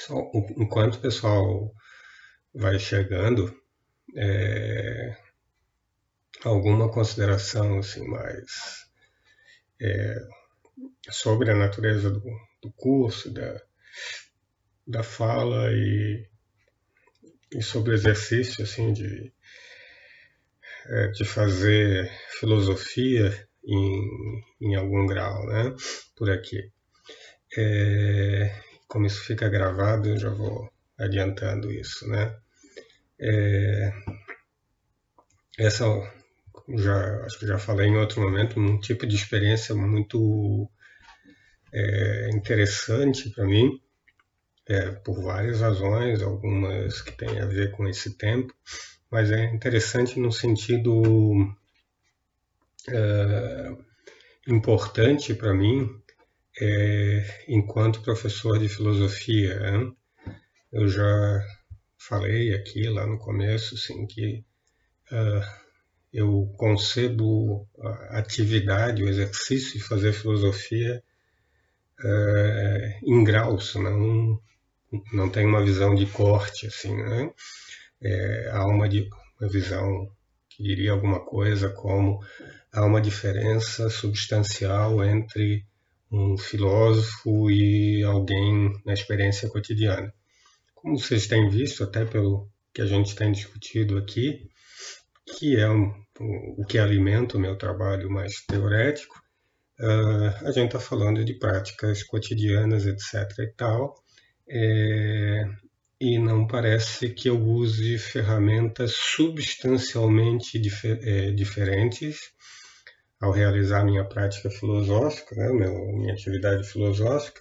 Pessoal, enquanto o pessoal vai chegando, é, alguma consideração assim mais é, sobre a natureza do, do curso, da, da fala e, e sobre o exercício assim de, é, de fazer filosofia em, em algum grau, né? Por aqui. É, como isso fica gravado, eu já vou adiantando isso, né? É, essa já acho que já falei em outro momento um tipo de experiência muito é, interessante para mim é, por várias razões algumas que têm a ver com esse tempo mas é interessante no sentido é, importante para mim é, enquanto professor de filosofia né? eu já falei aqui lá no começo assim que uh, eu concebo a atividade, o exercício de fazer filosofia é, em graus, não, não tem uma visão de corte, assim, né? É, há uma, uma visão que diria alguma coisa como há uma diferença substancial entre um filósofo e alguém na experiência cotidiana. Como vocês têm visto, até pelo que a gente tem discutido aqui, que é um, o que alimenta o meu trabalho mais teorético, uh, a gente está falando de práticas cotidianas, etc. e tal, é, e não parece que eu use ferramentas substancialmente difer é, diferentes ao realizar minha prática filosófica, né, meu, minha atividade filosófica,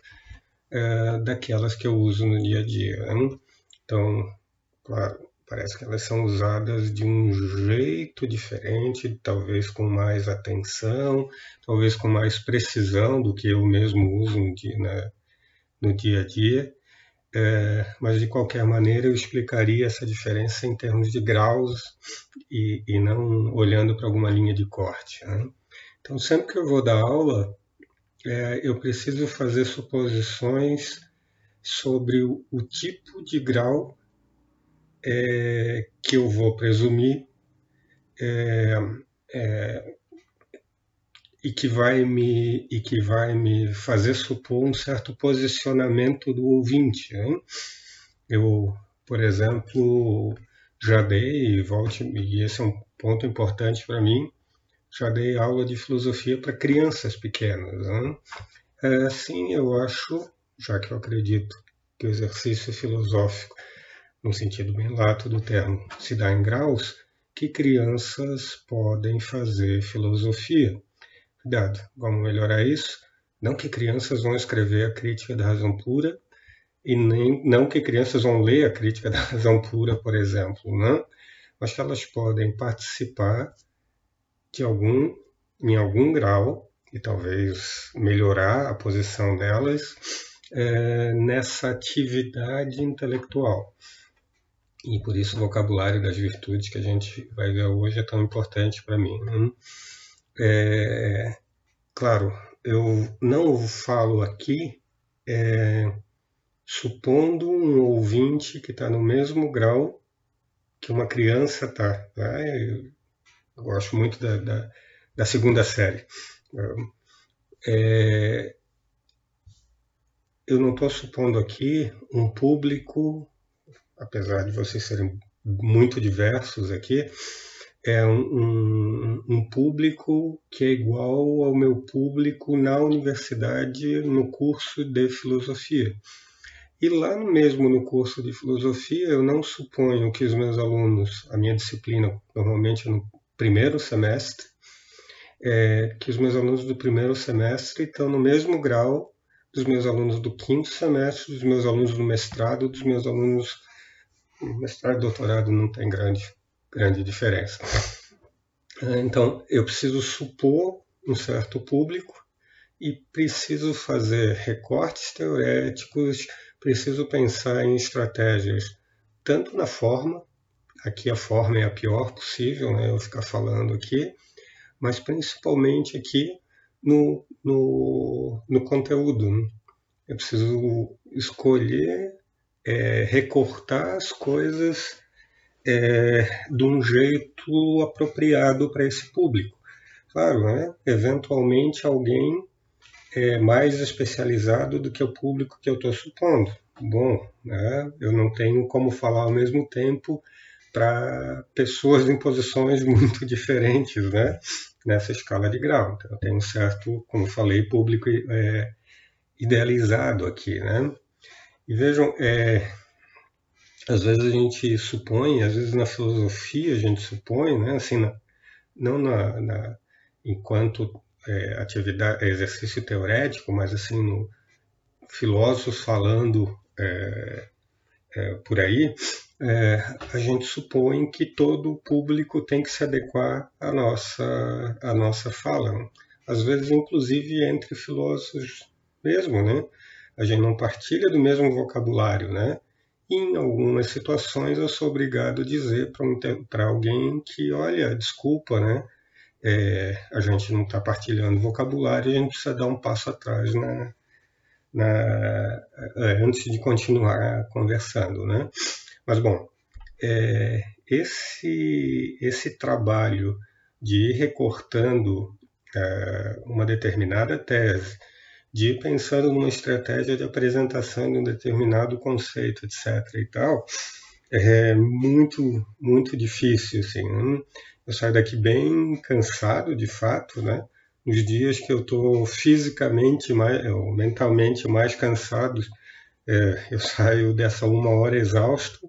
é, daquelas que eu uso no dia a dia. Né? Então, claro, Parece que elas são usadas de um jeito diferente, talvez com mais atenção, talvez com mais precisão do que eu mesmo uso no dia, né, no dia a dia. É, mas de qualquer maneira eu explicaria essa diferença em termos de graus e, e não olhando para alguma linha de corte. Né? Então, sempre que eu vou dar aula, é, eu preciso fazer suposições sobre o, o tipo de grau é, que eu vou presumir é, é, e que vai me e que vai me fazer supor um certo posicionamento do ouvinte. Né? Eu, por exemplo, já dei volte e esse é um ponto importante para mim. Já dei aula de filosofia para crianças pequenas. Né? É, sim, eu acho, já que eu acredito que o exercício filosófico no sentido bem lato do termo, se dá em graus, que crianças podem fazer filosofia. Cuidado, vamos melhorar isso. Não que crianças vão escrever a crítica da razão pura, e nem não que crianças vão ler a crítica da razão pura, por exemplo, não? mas que elas podem participar de algum, em algum grau, e talvez melhorar a posição delas é, nessa atividade intelectual. E por isso o vocabulário das virtudes que a gente vai ver hoje é tão importante para mim. Né? É, claro, eu não falo aqui é, supondo um ouvinte que está no mesmo grau que uma criança está. Tá? Eu, eu, gosto muito da, da, da segunda série. É, eu não estou supondo aqui um público apesar de vocês serem muito diversos aqui, é um, um, um, público que é igual ao meu público na universidade no curso de filosofia. E lá mesmo no curso de filosofia, eu não suponho que os meus alunos, a minha disciplina normalmente é no primeiro semestre, é, que os meus alunos do primeiro semestre estão no mesmo grau dos meus alunos do quinto semestre, dos meus alunos do mestrado, dos meus alunos mestrado e doutorado não tem grande, grande diferença. Então, eu preciso supor um certo público e preciso fazer recortes teoréticos, preciso pensar em estratégias, tanto na forma, aqui a forma é a pior possível, né, eu ficar falando aqui, mas principalmente aqui no, no, no conteúdo. Né? Eu preciso escolher é, recortar as coisas é, de um jeito apropriado para esse público. Claro, né? eventualmente alguém é mais especializado do que o público que eu estou supondo. Bom, né? eu não tenho como falar ao mesmo tempo para pessoas em posições muito diferentes né? nessa escala de grau. Então, tenho um certo, como falei, público é, idealizado aqui. Né? E vejam, é, às vezes a gente supõe, às vezes na filosofia a gente supõe, né, assim, não na, na enquanto é, atividade, exercício teorético, mas assim, no, filósofos falando é, é, por aí, é, a gente supõe que todo público tem que se adequar à nossa, à nossa fala. Às vezes, inclusive, entre filósofos mesmo, né? A gente não partilha do mesmo vocabulário, né? em algumas situações eu sou obrigado a dizer para alguém que, olha, desculpa, né? É, a gente não está partilhando vocabulário, a gente precisa dar um passo atrás na, na, é, antes de continuar conversando, né? Mas bom, é, esse esse trabalho de ir recortando é, uma determinada tese de ir pensando numa estratégia de apresentação de um determinado conceito, etc. e tal, é muito, muito difícil, assim. Né? Eu saio daqui bem cansado, de fato, né? Nos dias que eu estou fisicamente, mais, ou mentalmente mais cansado, é, eu saio dessa uma hora exausto,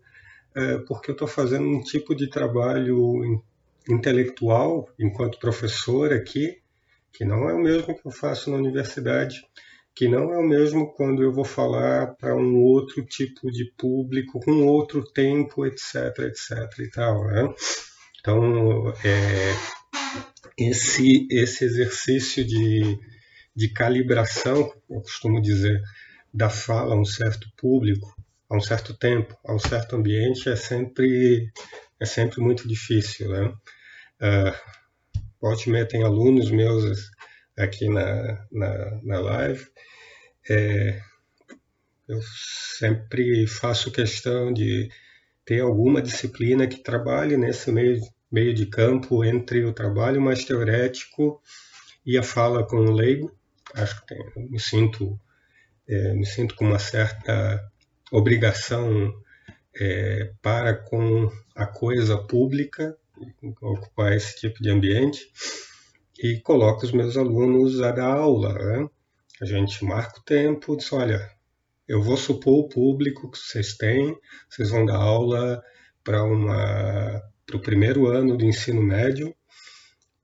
é, porque eu estou fazendo um tipo de trabalho intelectual, enquanto professor aqui, que não é o mesmo que eu faço na universidade, que não é o mesmo quando eu vou falar para um outro tipo de público, com outro tempo, etc, etc e tal, né? Então, é, esse, esse exercício de, de calibração, eu costumo dizer, da fala a um certo público, a um certo tempo, a um certo ambiente, é sempre, é sempre muito difícil, né? Uh, Volte e meia tem alunos meus aqui na, na, na live. É, eu sempre faço questão de ter alguma disciplina que trabalhe nesse meio, meio de campo entre o trabalho mais teorético e a fala com o leigo. Acho que tem, me sinto é, me sinto com uma certa obrigação é, para com a coisa pública ocupar esse tipo de ambiente e coloco os meus alunos a dar aula. Né? A gente marca o tempo, diz, olha, eu vou supor o público que vocês têm, vocês vão dar aula para uma para o primeiro ano do ensino médio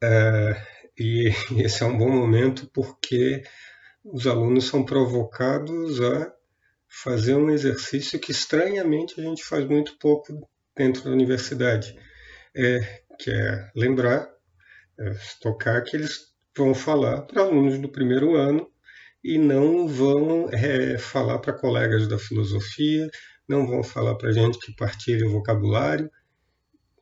é, e esse é um bom momento porque os alunos são provocados a fazer um exercício que estranhamente a gente faz muito pouco dentro da universidade, é, que é lembrar, é, tocar que eles vão falar para alunos do primeiro ano e não vão é, falar para colegas da filosofia, não vão falar para gente que partilha o vocabulário.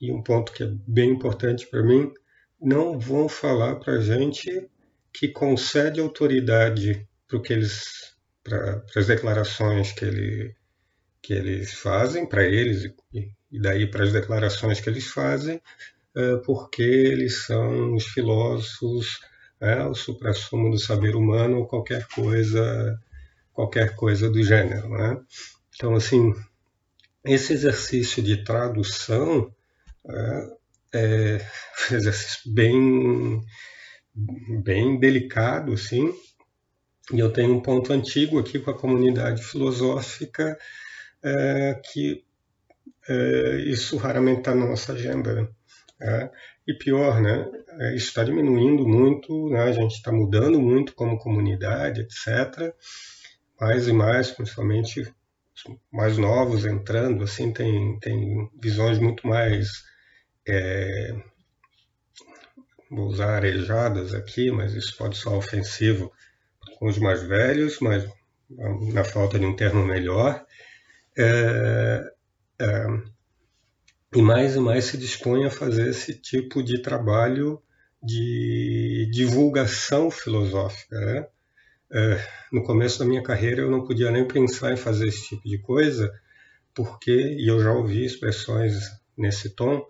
E um ponto que é bem importante para mim, não vão falar para gente que concede autoridade para que eles para as declarações que, ele, que eles fazem para eles e, e daí para as declarações que eles fazem, é, porque eles são os filósofos, é, o suprassumo do saber humano ou qualquer coisa, qualquer coisa do gênero. Né? Então, assim, esse exercício de tradução é, é um exercício bem, bem delicado, assim, e eu tenho um ponto antigo aqui com a comunidade filosófica é, que é, isso raramente está na nossa agenda. Né? É, e pior, né? É, isso está diminuindo muito, né? a gente está mudando muito como comunidade, etc. Mais e mais, principalmente mais novos entrando, assim, tem, tem visões muito mais. É, vou usar arejadas aqui, mas isso pode ser ofensivo com os mais velhos, mas na falta de um termo melhor. É, é, e mais e mais se dispõe a fazer esse tipo de trabalho de divulgação filosófica. Né? É, no começo da minha carreira eu não podia nem pensar em fazer esse tipo de coisa, porque, e eu já ouvi expressões nesse tom,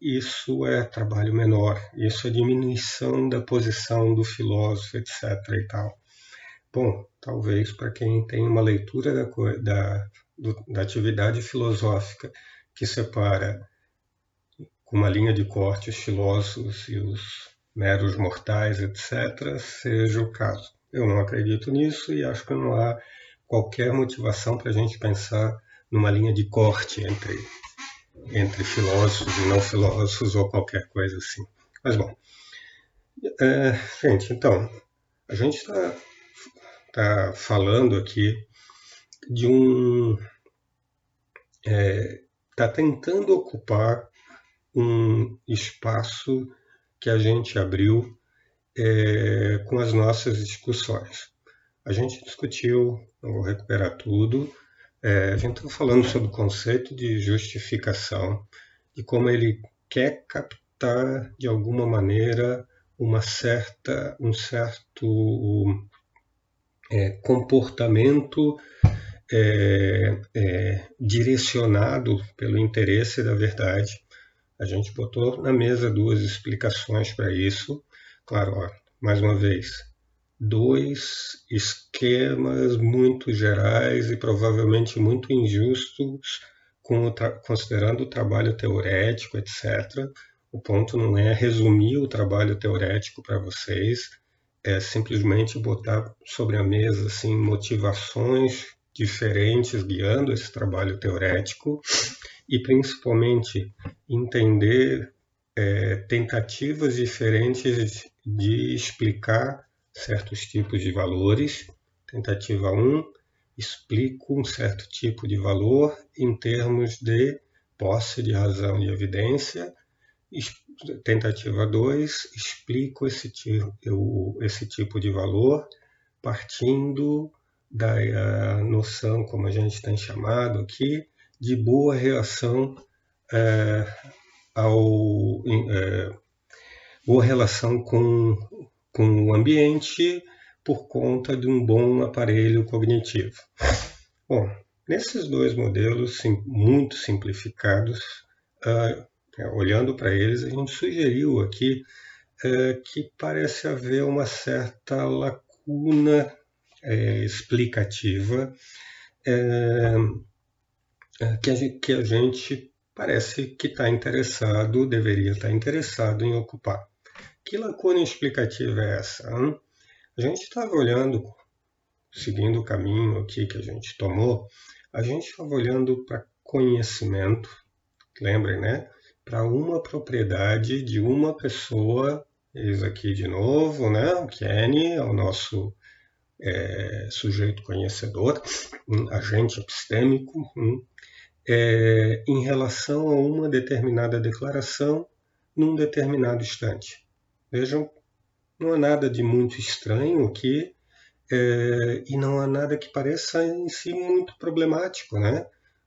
isso é trabalho menor, isso é diminuição da posição do filósofo, etc. e tal. Bom, talvez para quem tem uma leitura da, da, da atividade filosófica que separa com uma linha de corte os filósofos e os meros mortais, etc., seja o caso. Eu não acredito nisso e acho que não há qualquer motivação para a gente pensar numa linha de corte entre, entre filósofos e não filósofos ou qualquer coisa assim. Mas bom, é, gente, então, a gente está tá falando aqui de um. Está é, tá tentando ocupar um espaço que a gente abriu é, com as nossas discussões. A gente discutiu, não vou recuperar tudo, é, a gente está falando sobre o conceito de justificação, de como ele quer captar de alguma maneira uma certa, um certo é, comportamento é, é, direcionado pelo interesse da verdade. A gente botou na mesa duas explicações para isso. Claro, ó, mais uma vez, dois esquemas muito gerais e provavelmente muito injustos, o considerando o trabalho teorético, etc. O ponto não é resumir o trabalho teorético para vocês, é simplesmente botar sobre a mesa assim motivações diferentes guiando esse trabalho teorético e principalmente entender é, tentativas diferentes de explicar certos tipos de valores. Tentativa 1, explico um certo tipo de valor em termos de posse de razão e evidência. Tentativa 2, explico esse tipo, esse tipo de valor partindo da noção, como a gente tem chamado aqui, de boa reação é, ao é, boa relação com com o ambiente por conta de um bom aparelho cognitivo. Bom, nesses dois modelos sim, muito simplificados, uh, olhando para eles, a gente sugeriu aqui uh, que parece haver uma certa lacuna uh, explicativa que a, gente, que a gente parece que está interessado, deveria estar tá interessado em ocupar. Que lacuna explicativa é essa? Hein? A gente estava olhando, seguindo o caminho aqui que a gente tomou, a gente estava olhando para conhecimento, lembrem, né? Para uma propriedade de uma pessoa, eis aqui de novo, né? O Kenny é o nosso é, sujeito conhecedor, um agente epistêmico, um, é, em relação a uma determinada declaração num determinado instante. Vejam, não há nada de muito estranho aqui é, e não há nada que pareça em si muito problemático, né?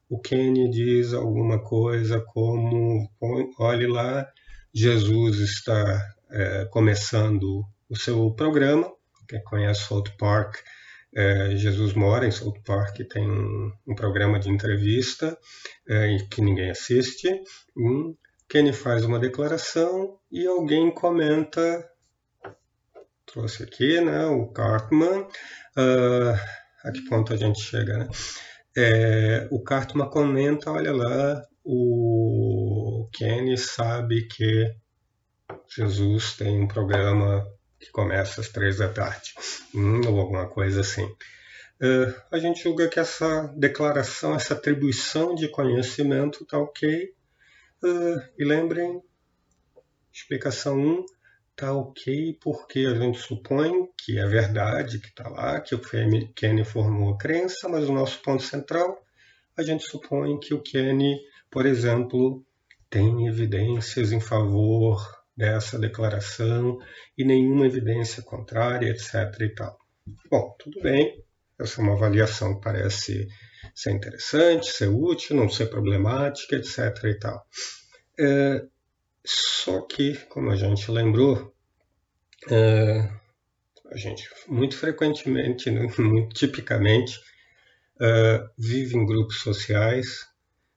O Kenny diz alguma coisa como, olhe lá, Jesus está é, começando o seu programa, quem conhece South Park, é, Jesus mora em South Park, tem um, um programa de entrevista é, que ninguém assiste. Hum, Kenny faz uma declaração e alguém comenta, trouxe aqui, né, o Cartman, uh, a que ponto a gente chega, né? É, o Cartman comenta, olha lá, o Kenny sabe que Jesus tem um programa que começa às três da tarde, hum, ou alguma coisa assim. Uh, a gente julga que essa declaração, essa atribuição de conhecimento está ok, Uh, e lembrem, explicação 1 está ok porque a gente supõe que é verdade, que está lá, que o Kenny formou a crença, mas o nosso ponto central, a gente supõe que o Kenny, por exemplo, tem evidências em favor dessa declaração e nenhuma evidência contrária, etc. E tal. Bom, tudo bem, essa é uma avaliação que parece ser interessante, ser útil, não ser problemática, etc. E tal. É, só que, como a gente lembrou, é, a gente muito frequentemente, né, muito tipicamente, é, vive em grupos sociais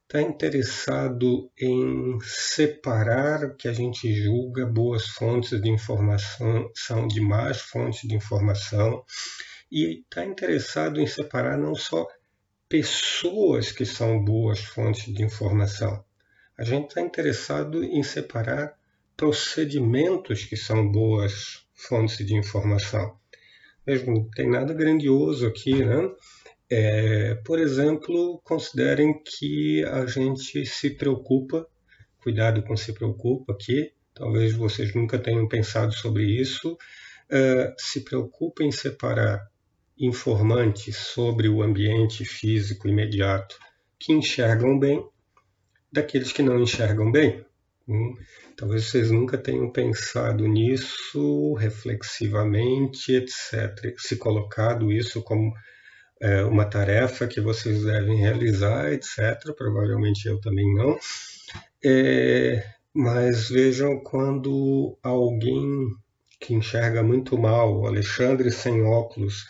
está interessado em separar o que a gente julga boas fontes de informação são de más fontes de informação e está interessado em separar não só pessoas que são boas fontes de informação, a gente está interessado em separar procedimentos que são boas fontes de informação. Mesmo não tem nada grandioso aqui, né? É, por exemplo, considerem que a gente se preocupa, cuidado com se preocupa aqui, talvez vocês nunca tenham pensado sobre isso, é, se preocupa em separar informantes sobre o ambiente físico imediato que enxergam bem daqueles que não enxergam bem. Hum, talvez vocês nunca tenham pensado nisso reflexivamente, etc. Se colocado isso como é, uma tarefa que vocês devem realizar, etc. Provavelmente eu também não. É, mas vejam quando alguém que enxerga muito mal, Alexandre sem óculos,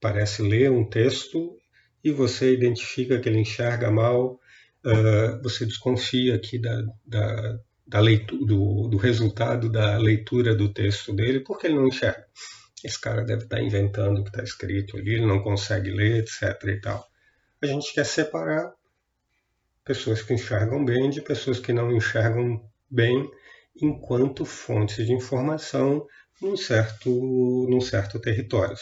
parece ler um texto e você identifica que ele enxerga mal, uh, você desconfia aqui da, da, da leitura, do, do resultado da leitura do texto dele, porque ele não enxerga esse cara deve estar inventando o que está escrito ali, ele não consegue ler, etc. e tal. A gente quer separar pessoas que enxergam bem de pessoas que não enxergam bem enquanto fontes de informação num certo, num certo território.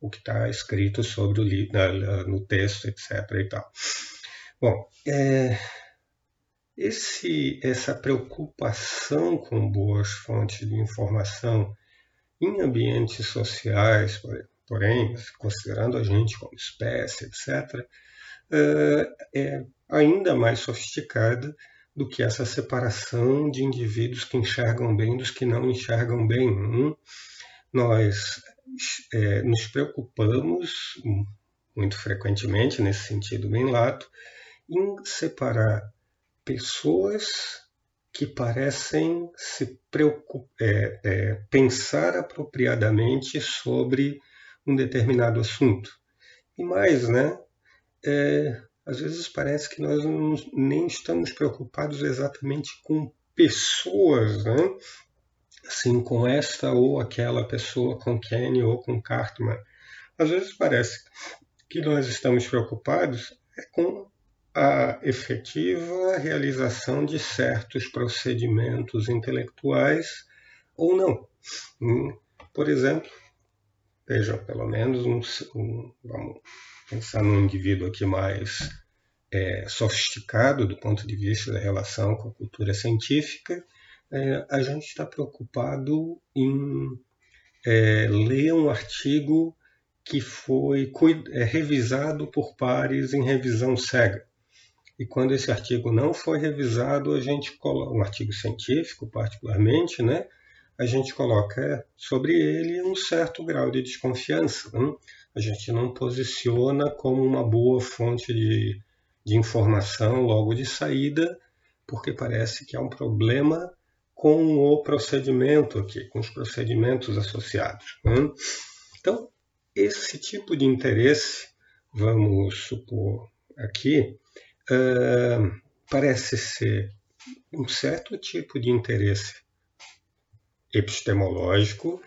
O que está escrito sobre o no texto, etc. e tal. Bom, é, esse, essa preocupação com boas fontes de informação em ambientes sociais, porém, considerando a gente como espécie, etc., eh, é ainda mais sofisticada do que essa separação de indivíduos que enxergam bem dos que não enxergam bem. Hum? Nós é, nos preocupamos, muito frequentemente, nesse sentido bem lato, em separar pessoas que parecem se é, é, pensar apropriadamente sobre um determinado assunto. E mais, né? É, às vezes parece que nós não, nem estamos preocupados exatamente com pessoas, né? Assim, com esta ou aquela pessoa, com Kenny ou com Cartman. Às vezes parece que nós estamos preocupados é com a efetiva realização de certos procedimentos intelectuais ou não. Hum, por exemplo, vejam, pelo menos um, um, vamos pensar num indivíduo aqui mais é, sofisticado do ponto de vista da relação com a cultura científica, é, a gente está preocupado em é, ler um artigo que foi é, revisado por pares em revisão cega. E quando esse artigo não foi revisado, a gente coloca, um artigo científico particularmente, né, a gente coloca sobre ele um certo grau de desconfiança. Né? A gente não posiciona como uma boa fonte de, de informação logo de saída, porque parece que há um problema com o procedimento aqui, com os procedimentos associados. Né? Então, esse tipo de interesse, vamos supor aqui, parece ser um certo tipo de interesse epistemológico.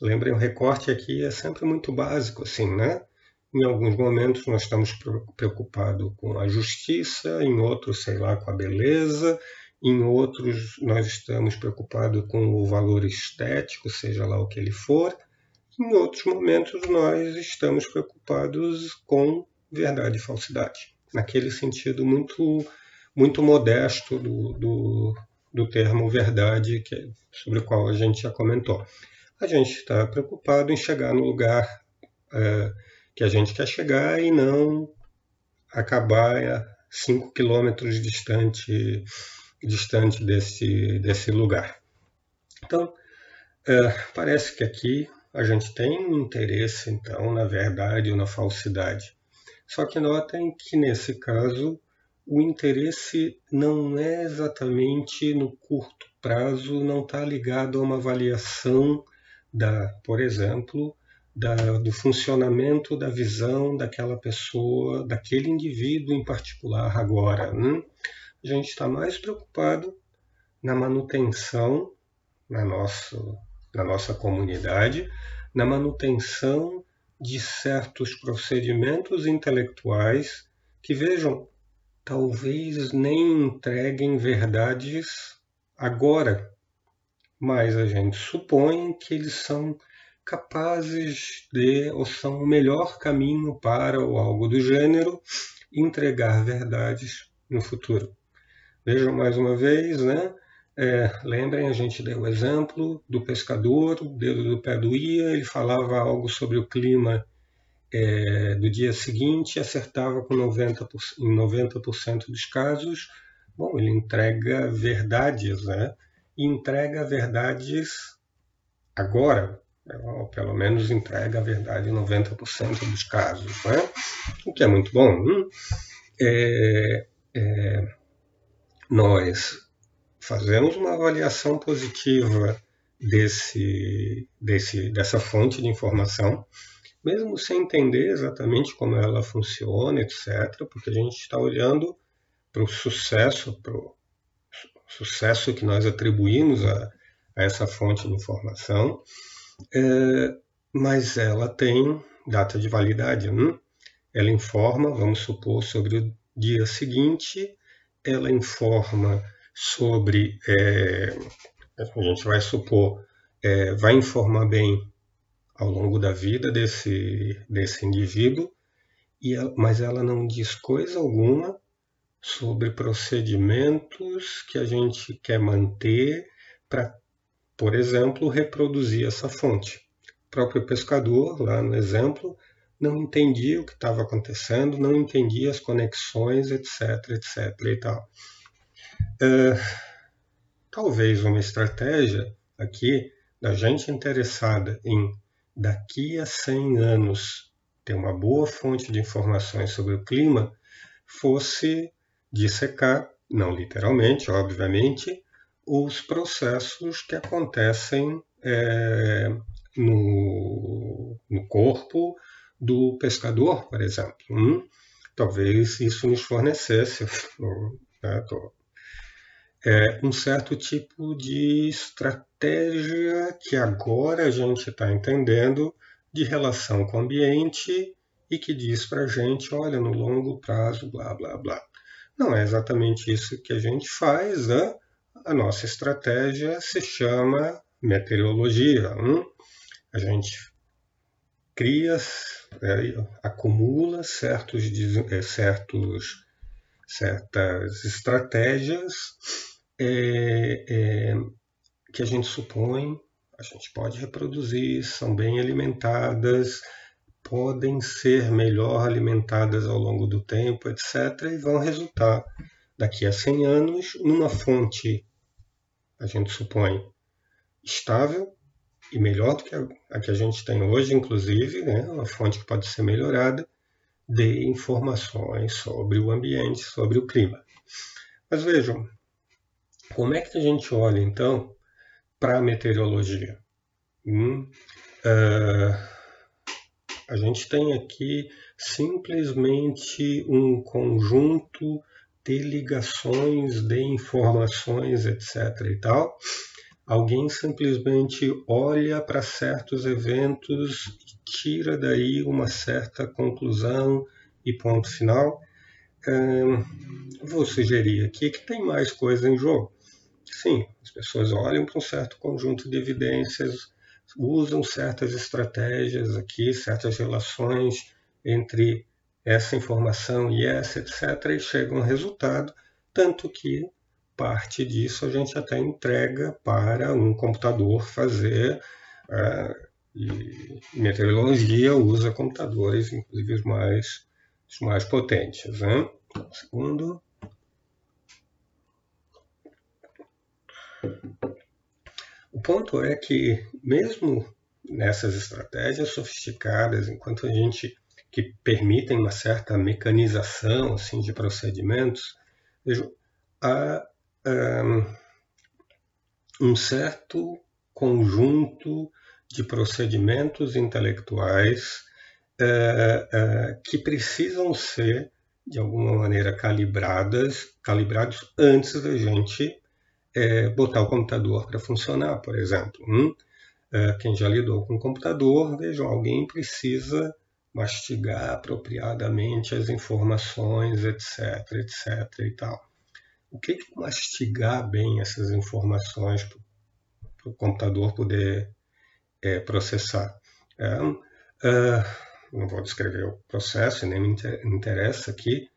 Lembrem, o recorte aqui é sempre muito básico, assim, né? Em alguns momentos nós estamos preocupados com a justiça, em outros, sei lá, com a beleza, em outros nós estamos preocupados com o valor estético, seja lá o que ele for. Em outros momentos nós estamos preocupados com verdade e falsidade naquele sentido muito, muito modesto do, do, do termo verdade, que, sobre o qual a gente já comentou. A gente está preocupado em chegar no lugar é, que a gente quer chegar e não acabar a 5 quilômetros distante, distante desse, desse lugar. Então, é, parece que aqui a gente tem um interesse, então, na verdade ou na falsidade. Só que notem que nesse caso o interesse não é exatamente no curto prazo, não está ligado a uma avaliação da, por exemplo, da, do funcionamento da visão daquela pessoa, daquele indivíduo em particular agora. Né? A gente está mais preocupado na manutenção na nossa, na nossa comunidade, na manutenção de certos procedimentos intelectuais que, vejam, talvez nem entreguem verdades agora, mas a gente supõe que eles são capazes de, ou são o melhor caminho para, ou algo do gênero, entregar verdades no futuro. Vejam mais uma vez, né? É, lembrem, a gente deu o exemplo do pescador, o dedo do pé doía, ele falava algo sobre o clima é, do dia seguinte e acertava com 90%, em 90% dos casos. Bom, ele entrega verdades, né? E entrega verdades agora, ou pelo menos entrega a verdade em 90% dos casos, né? o que é muito bom. Hum? É, é, nós fazemos uma avaliação positiva desse, desse, dessa fonte de informação, mesmo sem entender exatamente como ela funciona, etc., porque a gente está olhando para o sucesso, para o sucesso que nós atribuímos a, a essa fonte de informação, é, mas ela tem data de validade. Hum? Ela informa, vamos supor, sobre o dia seguinte, ela informa sobre, é, a gente vai supor, é, vai informar bem ao longo da vida desse, desse indivíduo, e mas ela não diz coisa alguma sobre procedimentos que a gente quer manter para, por exemplo, reproduzir essa fonte. O próprio pescador, lá no exemplo, não entendia o que estava acontecendo, não entendia as conexões, etc, etc e tal. É, talvez uma estratégia aqui da gente interessada em daqui a 100 anos ter uma boa fonte de informações sobre o clima fosse dissecar, não literalmente, obviamente, os processos que acontecem é, no, no, corpo do pescador, por exemplo. Hum? Talvez isso nos fornecesse, né, tô é, um certo tipo de estratégia que agora a gente está entendendo de relação com o ambiente e que diz para a gente, olha, no longo prazo, blá, blá, blá. Não é exatamente isso que a gente faz, né? A nossa estratégia se chama meteorologia. Hum? A gente cria, é, acumula certos, é, certos, certas estratégias é, é, que a gente supõe, a gente pode reproduzir, são bem alimentadas, podem ser melhor alimentadas ao longo do tempo, etc., e vão resultar daqui a 100 anos numa fonte, a gente supõe, estável e melhor do que a, a que a gente tem hoje, inclusive, né, uma fonte que pode ser melhorada, de informações sobre o ambiente, sobre o clima. Mas vejam, como é que a gente olha, então, para a meteorologia? Hum, uh, a gente tem aqui simplesmente um conjunto de ligações, de informações, etc. e tal. Alguém simplesmente olha para certos eventos e tira daí uma certa conclusão e ponto final. Uh, vou sugerir aqui que tem mais coisa em jogo. Sim, as pessoas olham para um certo conjunto de evidências, usam certas estratégias aqui, certas relações entre essa informação e essa, etc., e chegam a um resultado, tanto que parte disso a gente até entrega para um computador fazer. Uh, e meteorologia usa computadores, inclusive os mais, os mais potentes. Né? Segundo. O ponto é que, mesmo nessas estratégias sofisticadas, enquanto a gente que permitem uma certa mecanização assim, de procedimentos, vejo, há um, um certo conjunto de procedimentos intelectuais é, é, que precisam ser de alguma maneira calibradas, calibrados antes da gente é, botar o computador para funcionar, por exemplo. Hum? É, quem já lidou com computador, vejam, alguém precisa mastigar apropriadamente as informações, etc, etc e tal. O que é mastigar bem essas informações para o computador poder é, processar? É, é, não vou descrever o processo, nem me interessa aqui.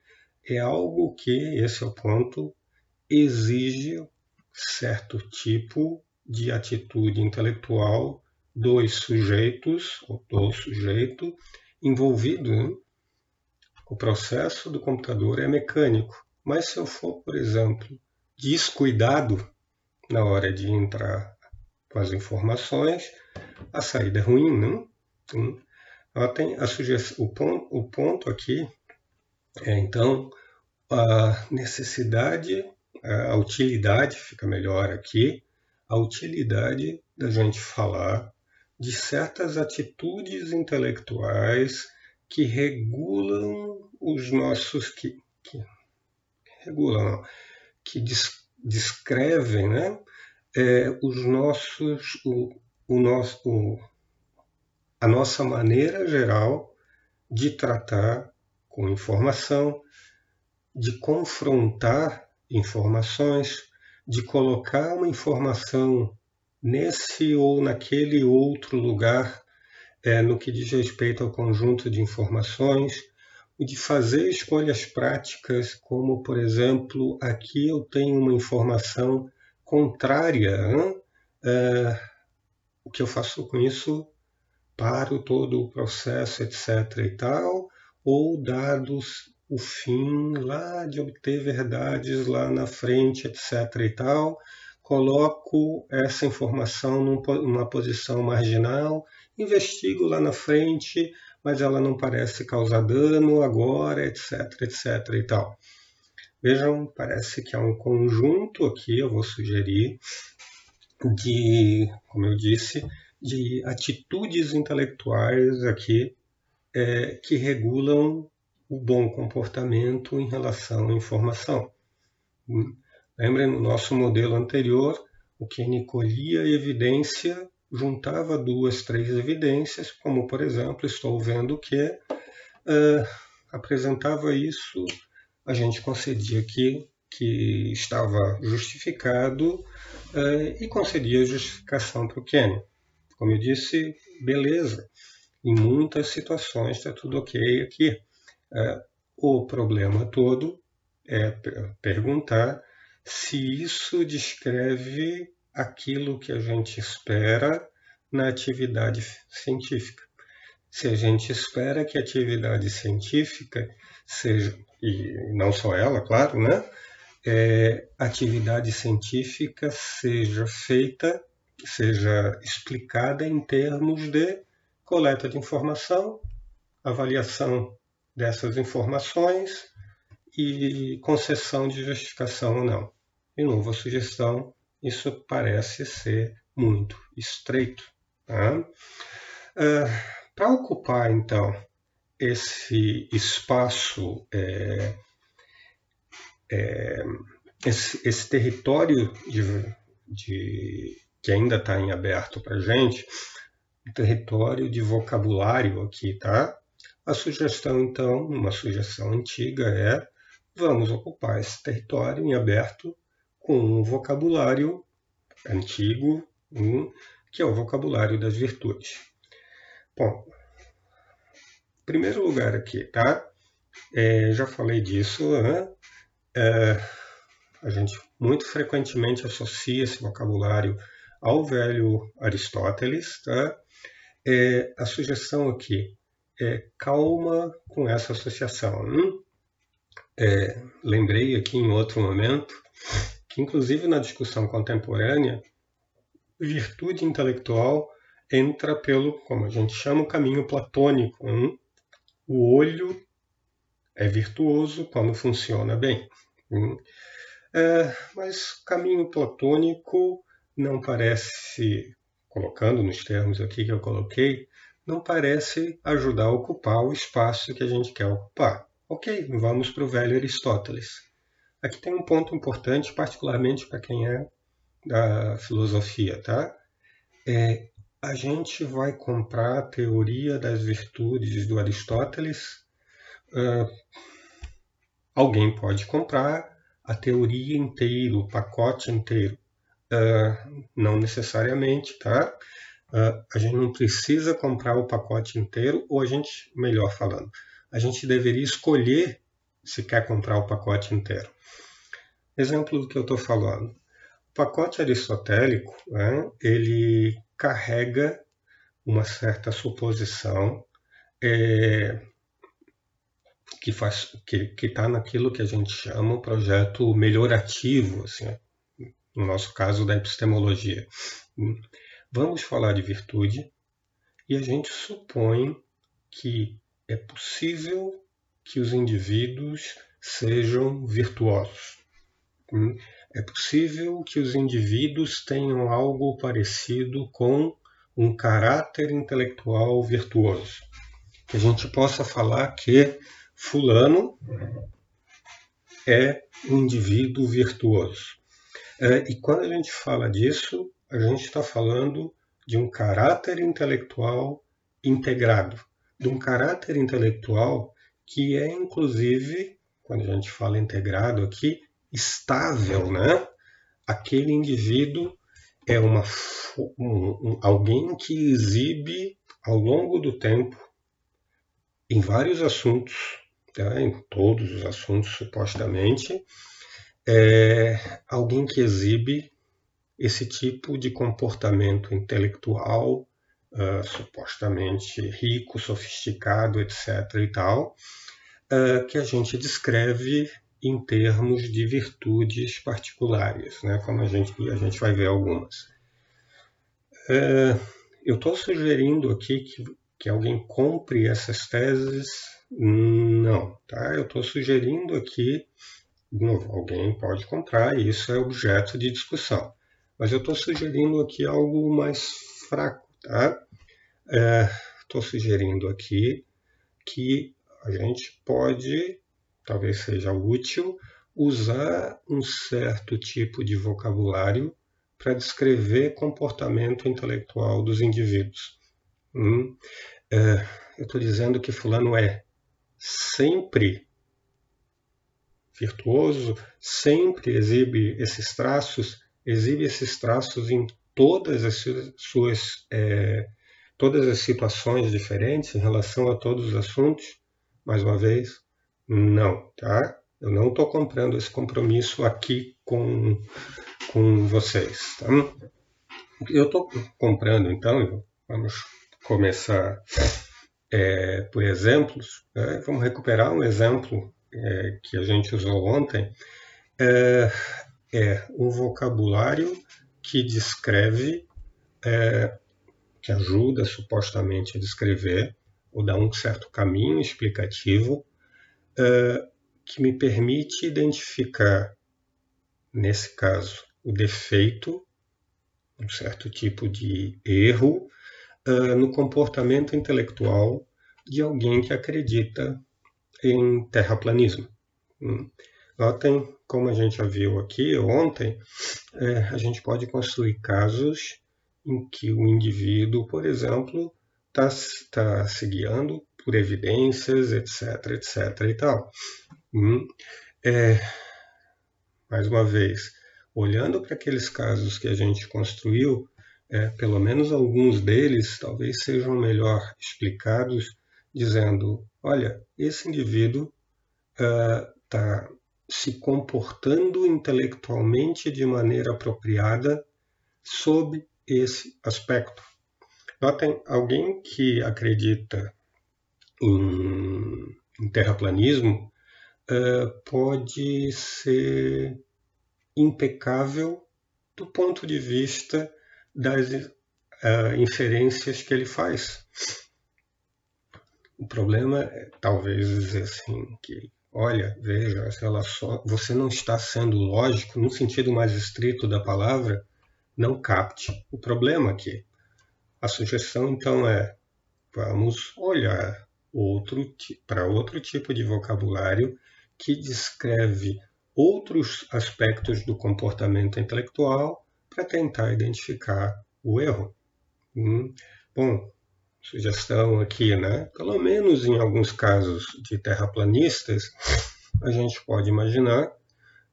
É algo que, esse é o ponto, exige certo tipo de atitude intelectual dos sujeitos, ou do sujeito, envolvido. Né? O processo do computador é mecânico, mas se eu for, por exemplo, descuidado na hora de entrar com as informações, a saída é ruim, não? Então, ela tem a sugestão, o o ponto aqui é então a necessidade, a utilidade, fica melhor aqui, a utilidade da gente falar de certas atitudes intelectuais que regulam os nossos que, que regulam que des, descrevem né, é, os nossos o, o nosso o, a nossa maneira geral de tratar com informação, de confrontar informações, de colocar uma informação nesse ou naquele outro lugar, é, no que diz respeito ao conjunto de informações, de fazer escolhas práticas, como, por exemplo, aqui eu tenho uma informação contrária. É, o que eu faço com isso? paro todo o processo, etc. e tal, ou dados o fim lá de obter verdades lá na frente, etc. e tal, coloco essa informação numa posição marginal, investigo lá na frente, mas ela não parece causar dano agora, etc, etc e tal. Vejam, parece que há um conjunto aqui, eu vou sugerir, de, como eu disse, de atitudes intelectuais aqui é, que regulam o bom comportamento em relação à informação. Lembrem, no nosso modelo anterior, o que colhia evidência juntava duas, três evidências, como, por exemplo, estou vendo que uh, apresentava isso, a gente concedia que, que estava justificado uh, e concedia justificação para o Kenny. Como eu disse, beleza. Em muitas situações está tudo ok aqui. É, o problema todo é perguntar se isso descreve aquilo que a gente espera na atividade científica. Se a gente espera que a atividade científica seja, e não só ela, claro, né? É, atividade científica seja feita seja explicada em termos de coleta de informação, avaliação dessas informações e concessão de justificação ou não. De novo, a sugestão, isso parece ser muito estreito. Tá? Uh, Para ocupar, então, esse espaço, é, é, esse, esse, território de, de que ainda está em aberto para a gente, o território de vocabulário aqui, tá? A sugestão, então, uma sugestão antiga é vamos ocupar esse território em aberto com um vocabulário antigo, que é o vocabulário das virtudes. Bom, primeiro lugar aqui, tá? É, já falei disso, né? É, a gente muito frequentemente associa esse vocabulário ao velho Aristóteles, tá? É, a sugestão aqui é calma com essa associação. Hum? É, lembrei aqui em outro momento que, inclusive na discussão contemporânea, virtude intelectual entra pelo, como a gente chama, o caminho platônico. Hum? O olho é virtuoso quando funciona bem. Hum? É, mas caminho platônico não parece colocando nos termos aqui que eu coloquei, não parece ajudar a ocupar o espaço que a gente quer ocupar. Ok, vamos para o velho Aristóteles. Aqui tem um ponto importante, particularmente para quem é da filosofia, tá? É, a gente vai comprar a teoria das virtudes do Aristóteles. Uh, alguém pode comprar a teoria inteira, o pacote inteiro. Uh, não necessariamente, tá? Uh, a gente não precisa comprar o pacote inteiro, ou a gente, melhor falando, a gente deveria escolher se quer comprar o pacote inteiro. Exemplo do que eu estou falando. O pacote aristotélico, né, ele carrega uma certa suposição é, que faz que está naquilo que a gente chama projeto melhorativo, assim, no nosso caso da epistemologia. Vamos falar de virtude e a gente supõe que é possível que os indivíduos sejam virtuosos. É possível que os indivíduos tenham algo parecido com um caráter intelectual virtuoso. Que a gente possa falar que Fulano é um indivíduo virtuoso. É, e quando a gente fala disso, a gente está falando de um caráter intelectual integrado, de um caráter intelectual que é, inclusive, quando a gente fala integrado aqui, estável, né? Aquele indivíduo é uma, um, alguém que exibe ao longo do tempo, em vários assuntos, tá? em todos os assuntos supostamente, é alguém que exibe esse tipo de comportamento intelectual, uh, supostamente rico, sofisticado, etc. e tal, uh, que a gente descreve em termos de virtudes particulares, né? como a gente, a gente vai ver algumas. É, eu estou sugerindo aqui que, que alguém compre essas teses? Não, tá? Eu estou sugerindo aqui, de novo, alguém pode comprar, e isso é objeto de discussão. Mas eu estou sugerindo aqui algo mais fraco, tá? Estou é, sugerindo aqui que a gente pode talvez seja útil usar um certo tipo de vocabulário para descrever comportamento intelectual dos indivíduos. Hum? É, eu estou dizendo que fulano é sempre virtuoso, sempre exibe esses traços, exibe esses traços em todas as suas é, todas as situações diferentes em relação a todos os assuntos. Mais uma vez, não, tá? Eu não estou comprando esse compromisso aqui com, com vocês. Tá? Eu estou comprando, então, vamos começar é, por exemplos. Né? Vamos recuperar um exemplo é, que a gente usou ontem. É, é um vocabulário que descreve, é, que ajuda supostamente a descrever, ou dá um certo caminho explicativo uh, que me permite identificar, nesse caso, o defeito, um certo tipo de erro uh, no comportamento intelectual de alguém que acredita em terraplanismo. Hum. Notem, como a gente já viu aqui ontem, é, a gente pode construir casos em que o indivíduo, por exemplo, está tá se guiando por evidências, etc, etc e tal. Hum, é, mais uma vez, olhando para aqueles casos que a gente construiu, é, pelo menos alguns deles talvez sejam melhor explicados, dizendo: olha, esse indivíduo está uh, se comportando intelectualmente de maneira apropriada sob esse aspecto. Notem, alguém que acredita em, em terraplanismo uh, pode ser impecável do ponto de vista das uh, inferências que ele faz. O problema é talvez dizer assim que, olha, veja, você não está sendo lógico no sentido mais estrito da palavra, não capte o problema aqui. A sugestão então é vamos olhar outro para outro tipo de vocabulário que descreve outros aspectos do comportamento intelectual para tentar identificar o erro. Hum, bom, sugestão aqui, né? Pelo menos em alguns casos de terraplanistas, a gente pode imaginar,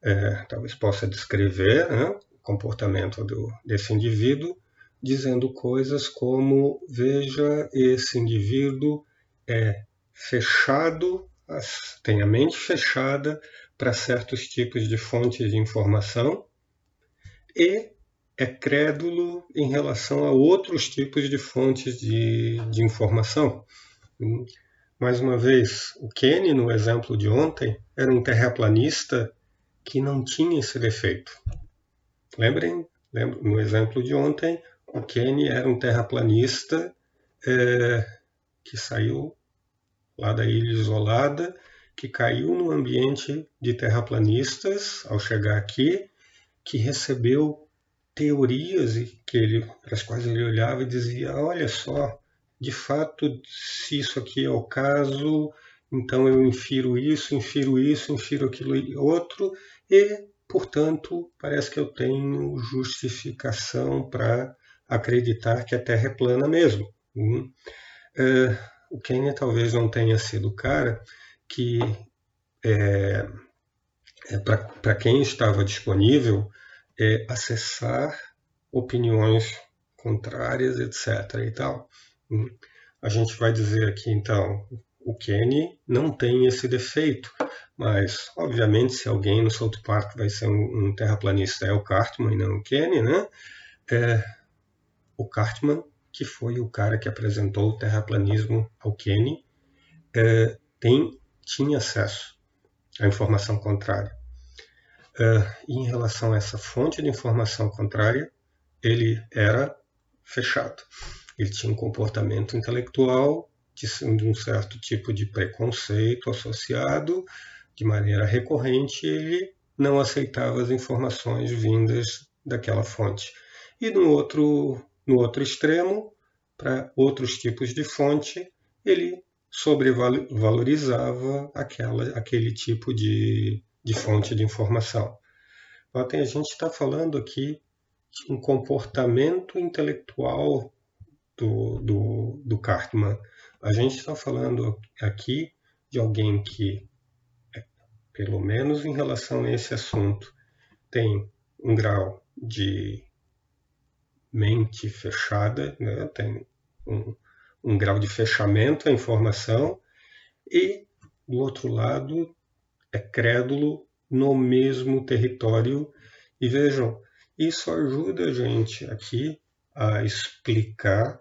é, talvez possa descrever né, o comportamento do, desse indivíduo, dizendo coisas como: veja, esse indivíduo é fechado, tem a mente fechada para certos tipos de fontes de informação e é crédulo em relação a outros tipos de fontes de, de informação. Mais uma vez, o Kenny, no exemplo de ontem, era um terraplanista que não tinha esse defeito. Lembrem, lembra, no exemplo de ontem, o Kenny era um terraplanista é, que saiu lá da ilha isolada, que caiu no ambiente de terraplanistas ao chegar aqui, que recebeu teorias que ele, para as quais ele olhava e dizia: olha só, de fato, se isso aqui é o caso, então eu infiro isso, infiro isso, infiro aquilo e outro, e, portanto, parece que eu tenho justificação para acreditar que a Terra é plana mesmo. Hum. É, o Kenya talvez não tenha sido o cara que, é, é para quem estava disponível, é, acessar opiniões contrárias, etc. E tal. Hum. A gente vai dizer aqui, então, o Kenny não tem esse defeito, mas, obviamente, se alguém no South Park vai ser um, um terraplanista, é o Cartman e não o Kenny, né? É, o Cartman, que foi o cara que apresentou o terraplanismo ao Kenny, é, tem, tinha acesso à informação contrária. Uh, em relação a essa fonte de informação contrária, ele era fechado. Ele tinha um comportamento intelectual de, de um certo tipo de preconceito associado, de maneira recorrente, ele não aceitava as informações vindas daquela fonte. E no outro, no outro extremo, para outros tipos de fonte, ele sobrevalorizava aquela, aquele tipo de, de fonte de informação. Notem, a gente está falando aqui de um comportamento intelectual do, do, do Cartman. A gente está falando aqui de alguém que, pelo menos em relação a esse assunto, tem um grau de mente fechada, né? tem um, um grau de fechamento à informação, e, do outro lado, é crédulo no mesmo território. E vejam, isso ajuda a gente aqui a explicar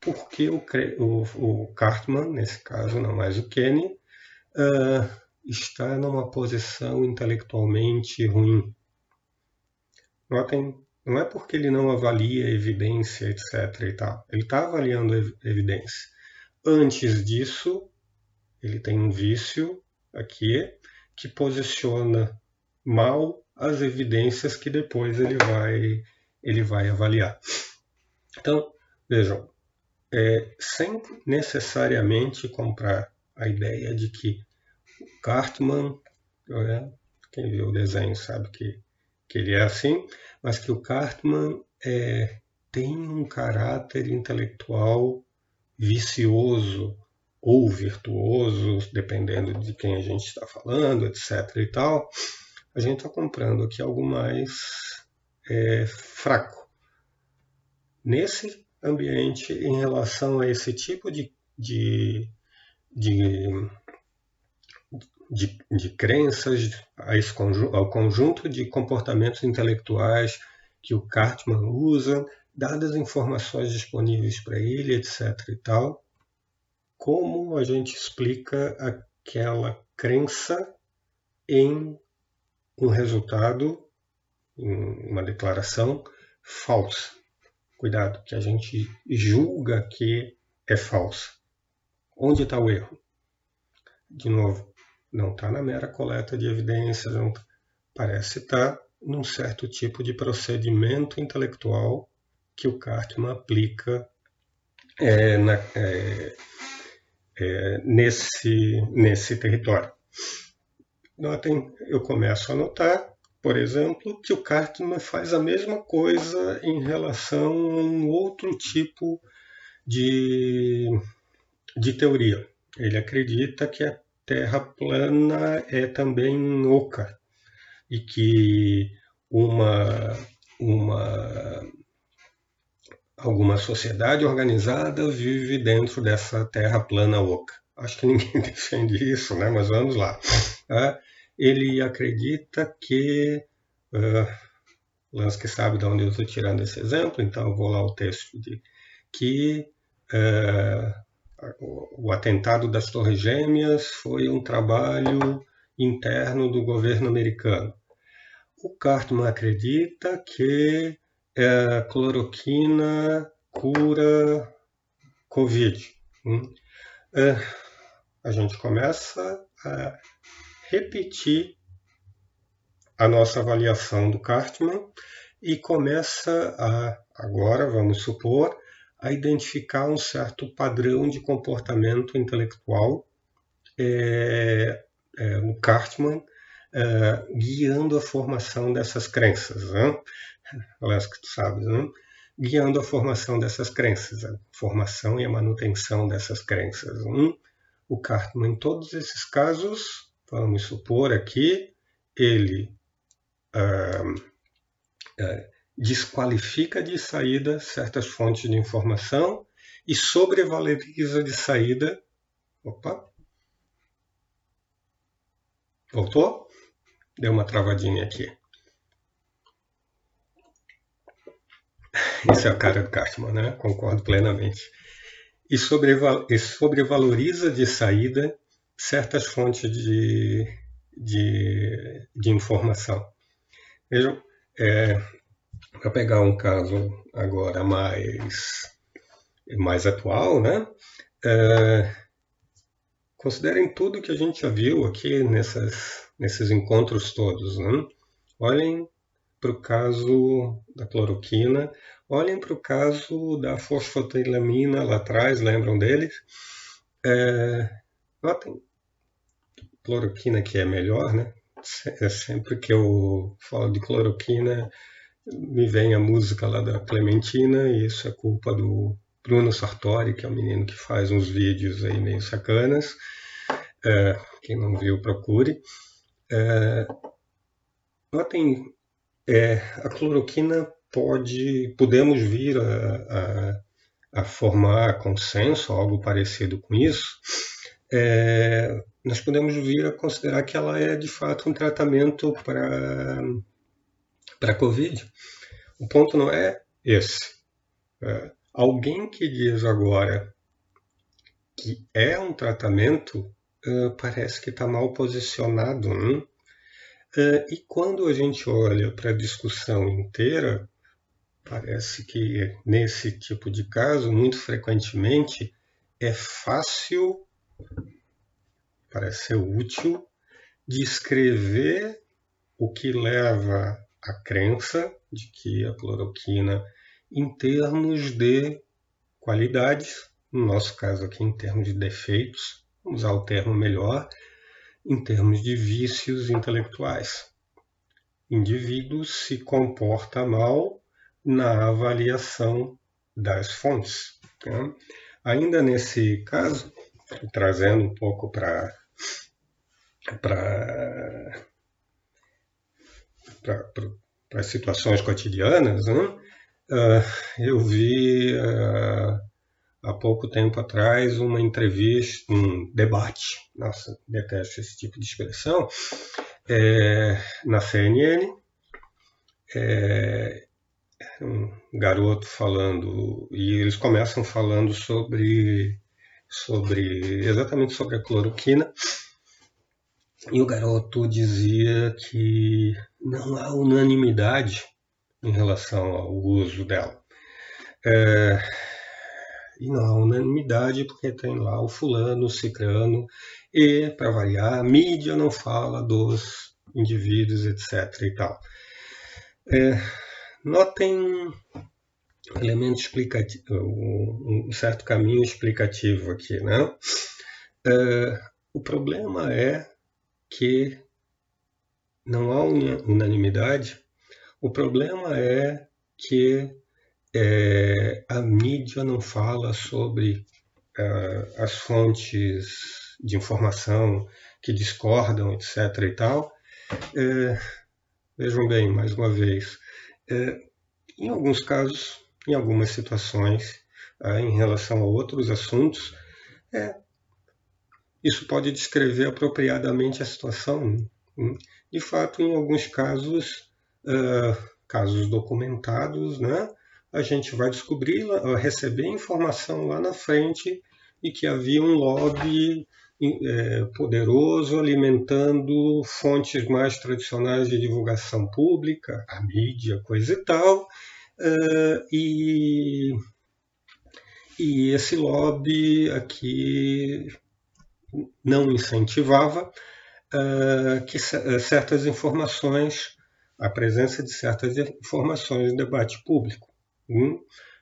por que o, o, o Cartman, nesse caso não mais o Kenny, uh, está numa posição intelectualmente ruim. Notem, não é porque ele não avalia evidência, etc. E tal. Ele está avaliando evidência. Antes disso, ele tem um vício aqui que posiciona mal as evidências que depois ele vai, ele vai avaliar. Então, vejam, é, sem necessariamente comprar a ideia de que Cartman, é, quem viu o desenho sabe que, que ele é assim, mas que o Cartman é, tem um caráter intelectual vicioso, ou virtuoso, dependendo de quem a gente está falando, etc. e tal, a gente está comprando aqui algo mais é, fraco. Nesse ambiente, em relação a esse tipo de, de, de, de, de crenças, conjunto, ao conjunto de comportamentos intelectuais que o Cartman usa, dadas as informações disponíveis para ele, etc. e tal, como a gente explica aquela crença em um resultado, em uma declaração falsa. Cuidado, que a gente julga que é falsa. Onde está o erro? De novo, não está na mera coleta de evidências, não tá. parece estar tá num certo tipo de procedimento intelectual que o Cartman aplica é, na, é, é, nesse, nesse território. Notem, eu começo a notar, por exemplo, que o Cartman faz a mesma coisa em relação a um outro tipo de, de teoria. Ele acredita que a Terra plana é também oca e que uma, uma alguma sociedade organizada vive dentro dessa terra plana oca. Acho que ninguém defende isso, né? mas vamos lá. É, ele acredita que. Uh, Lansky sabe de onde eu estou tirando esse exemplo, então eu vou lá ao texto de que o, o atentado das Torres Gêmeas foi um trabalho interno do governo americano. O Cartman acredita que é, cloroquina cura Covid. Hum? É, a gente começa a repetir a nossa avaliação do Cartman e começa a, agora, vamos supor, a identificar um certo padrão de comportamento intelectual é, é, no Cartman, é, guiando a formação dessas crenças. Né? Aliás, que tu sabes, né? guiando a formação dessas crenças, a formação e a manutenção dessas crenças. O Cartman, em todos esses casos, vamos supor aqui, ele ah, ah, desqualifica de saída certas fontes de informação e sobrevaloriza de saída. Opa! Voltou? Deu uma travadinha aqui. Isso é a cara do Cartman, né? Concordo plenamente. E, sobreval e sobrevaloriza de saída certas fontes de, de, de informação. Vejam, é, para pegar um caso agora mais, mais atual, né? É, considerem tudo que a gente já viu aqui nessas, nesses encontros todos. Né? Olhem para o caso da cloroquina, olhem para o caso da fosfatilamina lá atrás, lembram deles? É, notem, cloroquina que é melhor, né? É sempre que eu falo de cloroquina, me vem a música lá da Clementina, e isso é culpa do Bruno Sartori, que é um menino que faz uns vídeos aí meio sacanas. É, quem não viu, procure. É, notem é, a cloroquina pode, podemos vir a, a, a, formar consenso, algo parecido com isso. É, nós podemos vir a considerar que ela é de fato um tratamento para para COVID. O ponto não é esse. É, alguém que diz agora que é um tratamento uh, parece que está mal posicionado. Hein? É, e quando a gente olha para a discussão inteira, parece que nesse tipo de caso, muito frequentemente, é fácil, parece ser útil, descrever o que leva à crença de que a cloroquina, em termos de qualidades, no nosso caso aqui em termos de defeitos, vamos usar o termo melhor, em termos de vícios intelectuais. Indivíduo se comporta mal na avaliação das fontes. Né? Ainda nesse caso, trazendo um pouco para para as situações cotidianas, né? uh, eu vi uh, há pouco tempo atrás uma entrevista, um debate, nossa, detesto esse tipo de expressão, é, na CNN, é, um garoto falando, e eles começam falando sobre, sobre exatamente sobre a cloroquina, e o garoto dizia que não há unanimidade em relação ao uso dela. É, e não há unanimidade porque tem lá o fulano, o cicrano, e, para variar, a mídia não fala dos indivíduos, etc. e tal. É, notem elemento explicativo, um certo caminho explicativo aqui, né? Uh, o problema é que não há unanimidade. O problema é que é, a mídia não fala sobre uh, as fontes de informação que discordam, etc. e tal. É, vejam bem, mais uma vez, é, em alguns casos, em algumas situações, é, em relação a outros assuntos, é, isso pode descrever apropriadamente a situação. De fato, em alguns casos, casos documentados, né, a gente vai descobrir, receber informação lá na frente e que havia um lobby é, poderoso alimentando fontes mais tradicionais de divulgação pública, a mídia, coisa e tal, uh, e, e esse lobby aqui não incentivava uh, que certas informações, a presença de certas informações no debate público. Hum,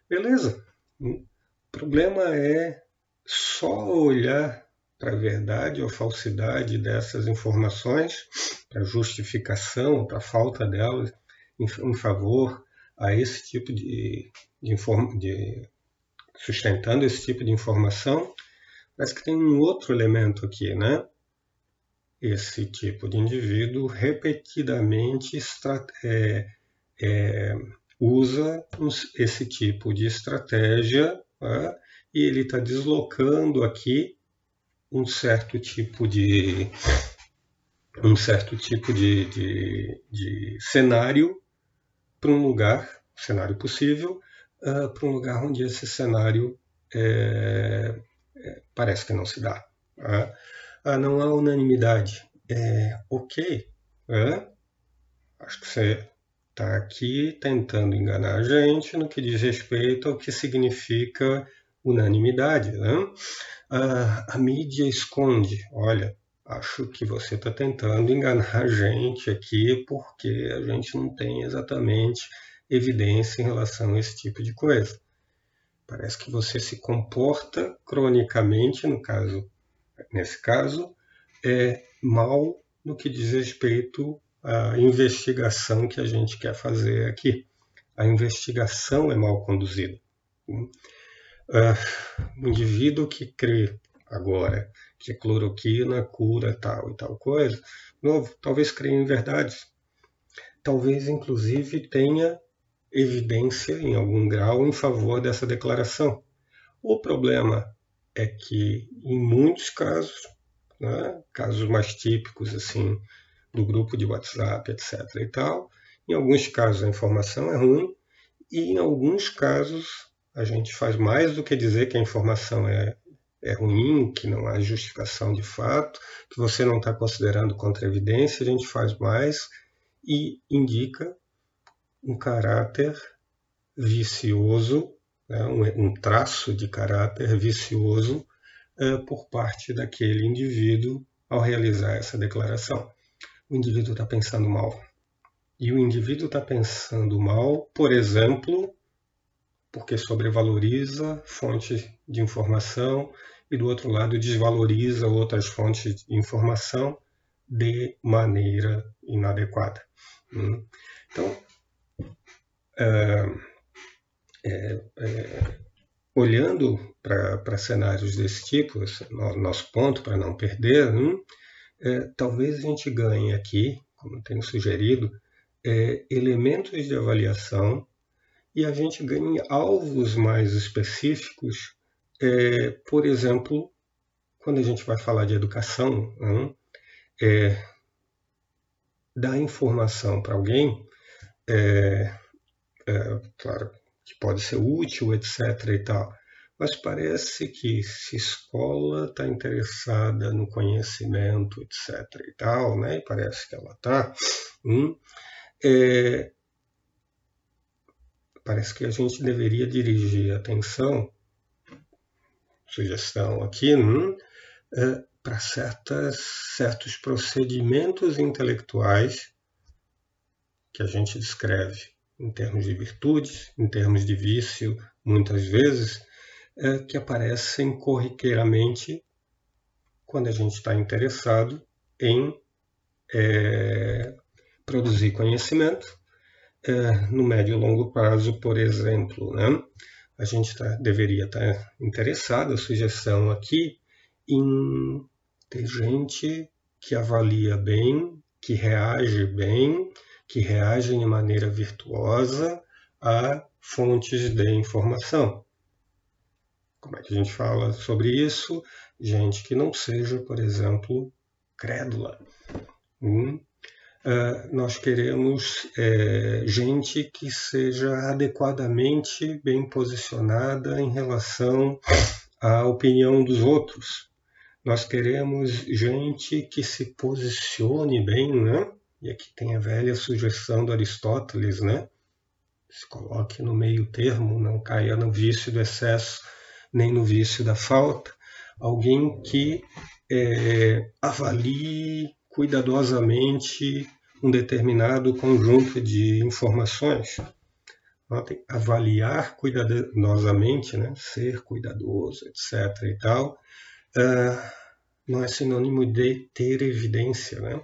beleza. Hum, o problema é só olhar para a verdade ou falsidade dessas informações, para justificação, para a falta delas em, em, favor a esse tipo de, de, de sustentando esse tipo de informação, Parece que tem um outro elemento aqui, né? Esse tipo de indivíduo repetidamente é, é, usa esse tipo de estratégia né? e ele está deslocando aqui um certo tipo de um certo tipo de, de, de cenário para um lugar, cenário possível, uh, para um lugar onde esse cenário é, parece que não se dá. Ah, ah não há unanimidade. É, ok, é, acho que você está aqui tentando enganar a gente no que diz respeito ao que significa unanimidade. Né? Ah, a mídia esconde, olha, acho que você está tentando enganar a gente aqui porque a gente não tem exatamente evidência em relação a esse tipo de coisa. Parece que você se comporta cronicamente, no caso, nesse caso, é mal no que diz respeito à investigação que a gente quer fazer aqui. A investigação é mal conduzida. O indivíduo que crê agora que a cloroquina cura tal e tal coisa, novo, talvez creia em verdades. Talvez, inclusive, tenha evidência em algum grau em favor dessa declaração. O problema é que, em muitos casos, né, casos mais típicos assim do grupo de WhatsApp, etc. e tal, em alguns casos a informação é ruim e em alguns casos a gente faz mais do que dizer que a informação é, é ruim, que não há justificação de fato, que você não está considerando contra-evidência, a gente faz mais e indica um caráter vicioso, né, um, um, traço de caráter vicioso é, por parte daquele indivíduo ao realizar essa declaração. O indivíduo está pensando mal. E o indivíduo está pensando mal, por exemplo, porque sobrevaloriza fontes de informação e, do outro lado, desvaloriza outras fontes de informação de maneira inadequada. Hum. Então, é, é, é, olhando para cenários desse tipo, esse nosso ponto para não perder, hum, é, talvez a gente ganhe aqui, como tenho sugerido, é, elementos de avaliação e a gente ganhe alvos mais específicos, por exemplo, quando a gente vai falar de educação, hum, dar informação para alguém é, é, claro, que pode ser útil, etc. e tal. Mas parece que se escola está interessada no conhecimento, etc. e tal, né? E parece que ela está. Hum, é, parece que a gente deveria dirigir atenção, sugestão aqui, hum, é, para certos procedimentos intelectuais que a gente descreve em termos de virtudes, em termos de vício, muitas vezes, é, que aparecem corriqueiramente quando a gente está interessado em é, produzir conhecimento é, no médio e longo prazo, por exemplo. Né? A gente tá, deveria estar tá interessado, a sugestão aqui, em ter gente que avalia bem, que reage bem, que reage de maneira virtuosa a fontes de informação. Como é que a gente fala sobre isso? Gente que não seja, por exemplo, crédula. Hum? Uh, nós queremos é, gente que seja adequadamente bem posicionada em relação à opinião dos outros. Nós queremos gente que se posicione bem, né? E aqui tem a velha sugestão do Aristóteles, né? Se coloque no meio termo, não caia no vício do excesso nem no vício da falta. Alguém que é, avalie cuidadosamente um determinado conjunto de informações. Notem, avaliar cuidadosamente, né? ser cuidadoso, etc. e tal, uh, não é sinônimo de ter evidência. Né?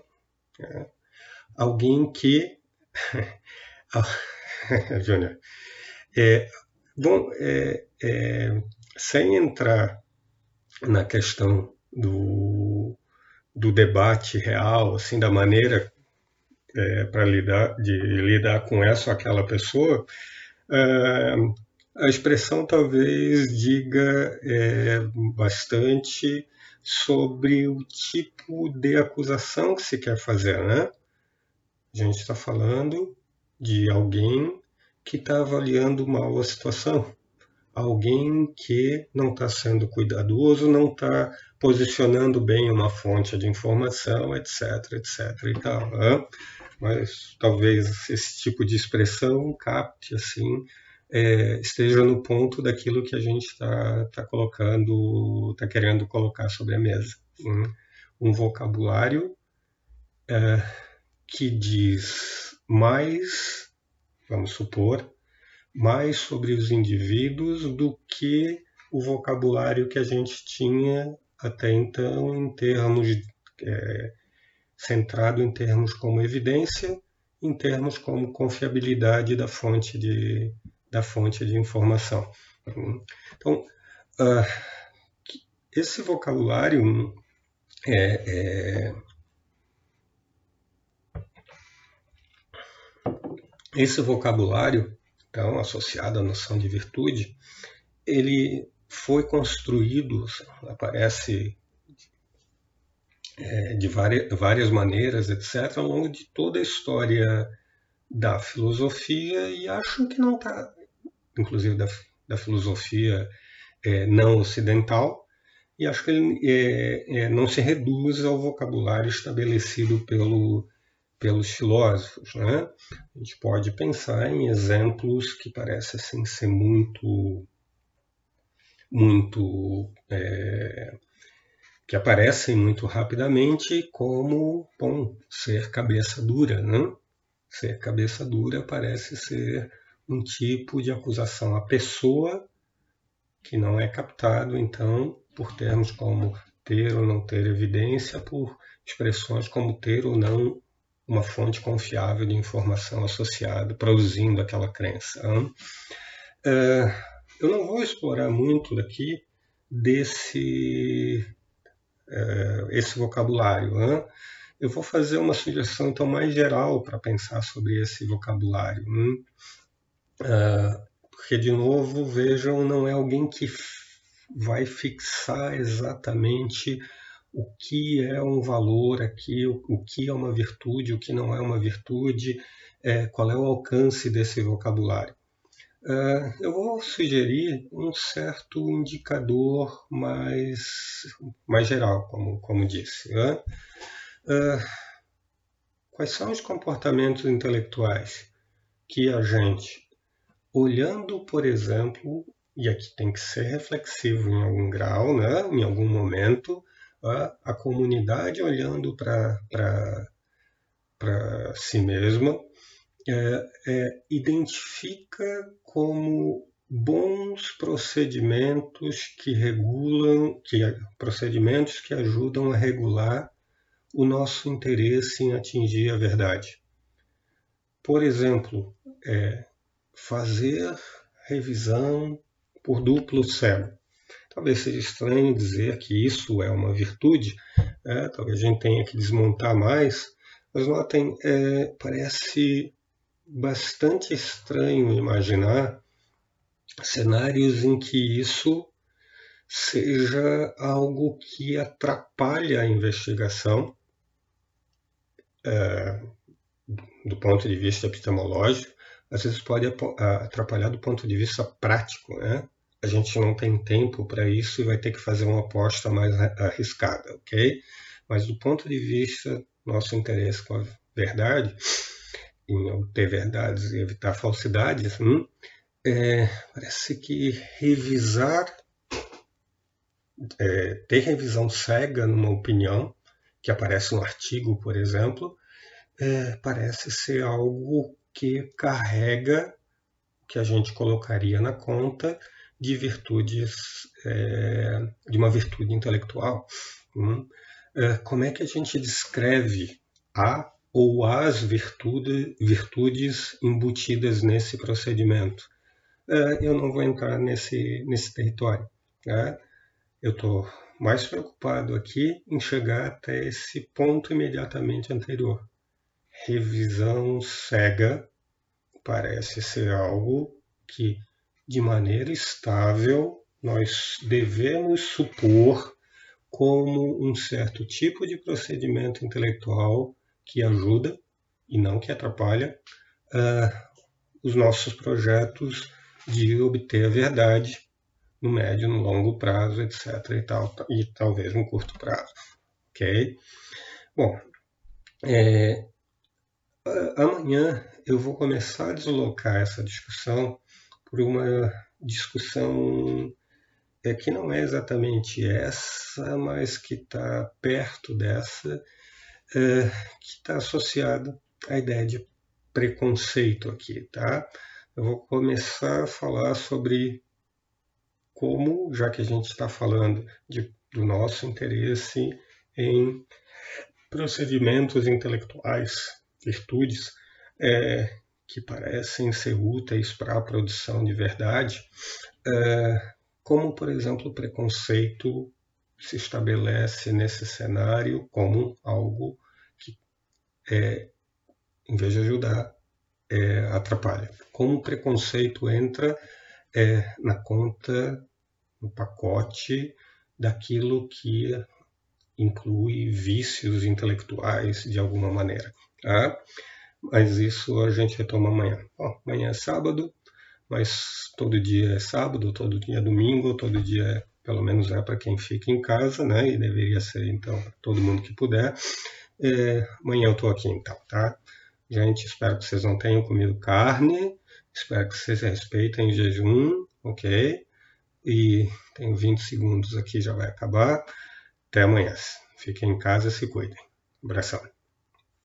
É. Alguém que. Júnior. É, bom, é, é, sem entrar na questão do, do debate real, assim, da maneira é, para lidar, de lidar com essa ou aquela pessoa, é, a expressão talvez diga é, bastante sobre o tipo de acusação que se quer fazer, né? A gente está falando de alguém que está avaliando mal a situação alguém que não está sendo cuidadoso, não está posicionando bem uma fonte de informação, etc, etc e tal. Né? Mas talvez esse tipo de expressão capte assim é, esteja no ponto daquilo que a gente está tá colocando, está querendo colocar sobre a mesa. Né? Um vocabulário é, que diz mais, vamos supor, mais sobre os indivíduos do que o vocabulário que a gente tinha até então em termos é, centrado em termos como evidência, em termos como confiabilidade da fonte de, da fonte de informação. Então, uh, esse vocabulário é, é, esse vocabulário então, associado à noção de virtude, ele foi construído, aparece é, de várias, várias maneiras, etc., ao longo de toda a história da filosofia, e acho que não está, inclusive da, da filosofia é, não ocidental, e acho que ele é, é não se reduz ao vocabulário estabelecido pelo pelos filósofos. Né? A gente pode pensar em exemplos que parecem assim, ser muito, muito é, que aparecem muito rapidamente, como bom, ser cabeça dura. Né? Ser cabeça dura parece ser um tipo de acusação à pessoa que não é captado, então, por termos como ter ou não ter evidência, por expressões como ter ou não uma fonte confiável de informação associada, produzindo aquela crença. É, eu não vou explorar muito daqui desse é, esse vocabulário. Eu vou fazer uma sugestão então mais geral para pensar sobre esse vocabulário. É, porque, de novo, vejam, não é alguém que vai fixar exatamente o que é um valor aqui, o, o que é uma virtude, o que não é uma virtude, é, qual é o alcance desse vocabulário. Uh, eu vou sugerir um certo indicador mais, mais geral, como, como disse. Né? Uh, quais são os comportamentos intelectuais que a gente, olhando, por exemplo, e aqui tem que ser reflexivo em algum grau, né? em algum momento, a, a comunidade olhando para si mesma é, é, identifica como bons procedimentos que regulam, que, procedimentos que ajudam a regular o nosso interesse em atingir a verdade. Por exemplo, é, fazer revisão por duplo cego. Talvez seja estranho dizer que isso é uma virtude, é, talvez a gente tenha que desmontar mais, mas notem, é, parece bastante estranho imaginar cenários em que isso seja algo que atrapalha a investigação é, do ponto de vista epistemológico, às vezes pode atrapalhar do ponto de vista prático. Né? A gente não tem tempo para isso e vai ter que fazer uma aposta mais arriscada, ok? Mas do ponto de vista nosso interesse com a verdade, em obter verdades e evitar falsidades, hum, é, parece que revisar, é, ter revisão cega numa opinião, que aparece no artigo, por exemplo, é, parece ser algo que carrega, que a gente colocaria na conta, de virtudes, é, de uma virtude intelectual. Hum? É, como é que a gente descreve a ou as virtude, virtudes embutidas nesse procedimento? É, eu não vou entrar nesse, nesse território. Né? Eu estou mais preocupado aqui em chegar até esse ponto imediatamente anterior. Revisão cega parece ser algo que, de maneira estável, nós devemos supor como um certo tipo de procedimento intelectual que ajuda e não que atrapalha uh, os nossos projetos de obter a verdade no médio, no longo prazo, etc. e, tal, e talvez no curto prazo. Ok? Bom, é, amanhã eu vou começar a deslocar essa discussão por uma discussão é, que não é exatamente essa, mas que está perto dessa, é, que está associada à ideia de preconceito aqui, tá? eu vou começar a falar sobre como, já que a gente está falando de, do nosso interesse em procedimentos intelectuais, virtudes é, que parecem ser úteis para a produção de verdade, é, como, por exemplo, o preconceito se estabelece nesse cenário como algo que, é, em vez de ajudar, é, atrapalha. Como o preconceito entra é, na conta, no pacote daquilo que inclui vícios intelectuais de alguma maneira. Tá? Mas isso a gente retoma amanhã. Bom, amanhã é sábado, mas todo dia é sábado, todo dia é domingo, todo dia é, pelo menos é para quem fica em casa, né? E deveria ser então todo mundo que puder. É, amanhã eu estou aqui então, tá? Gente, espero que vocês não tenham comido carne. Espero que vocês respeitem jejum, ok? E tenho 20 segundos aqui, já vai acabar. Até amanhã. Fiquem em casa, se cuidem. Abração.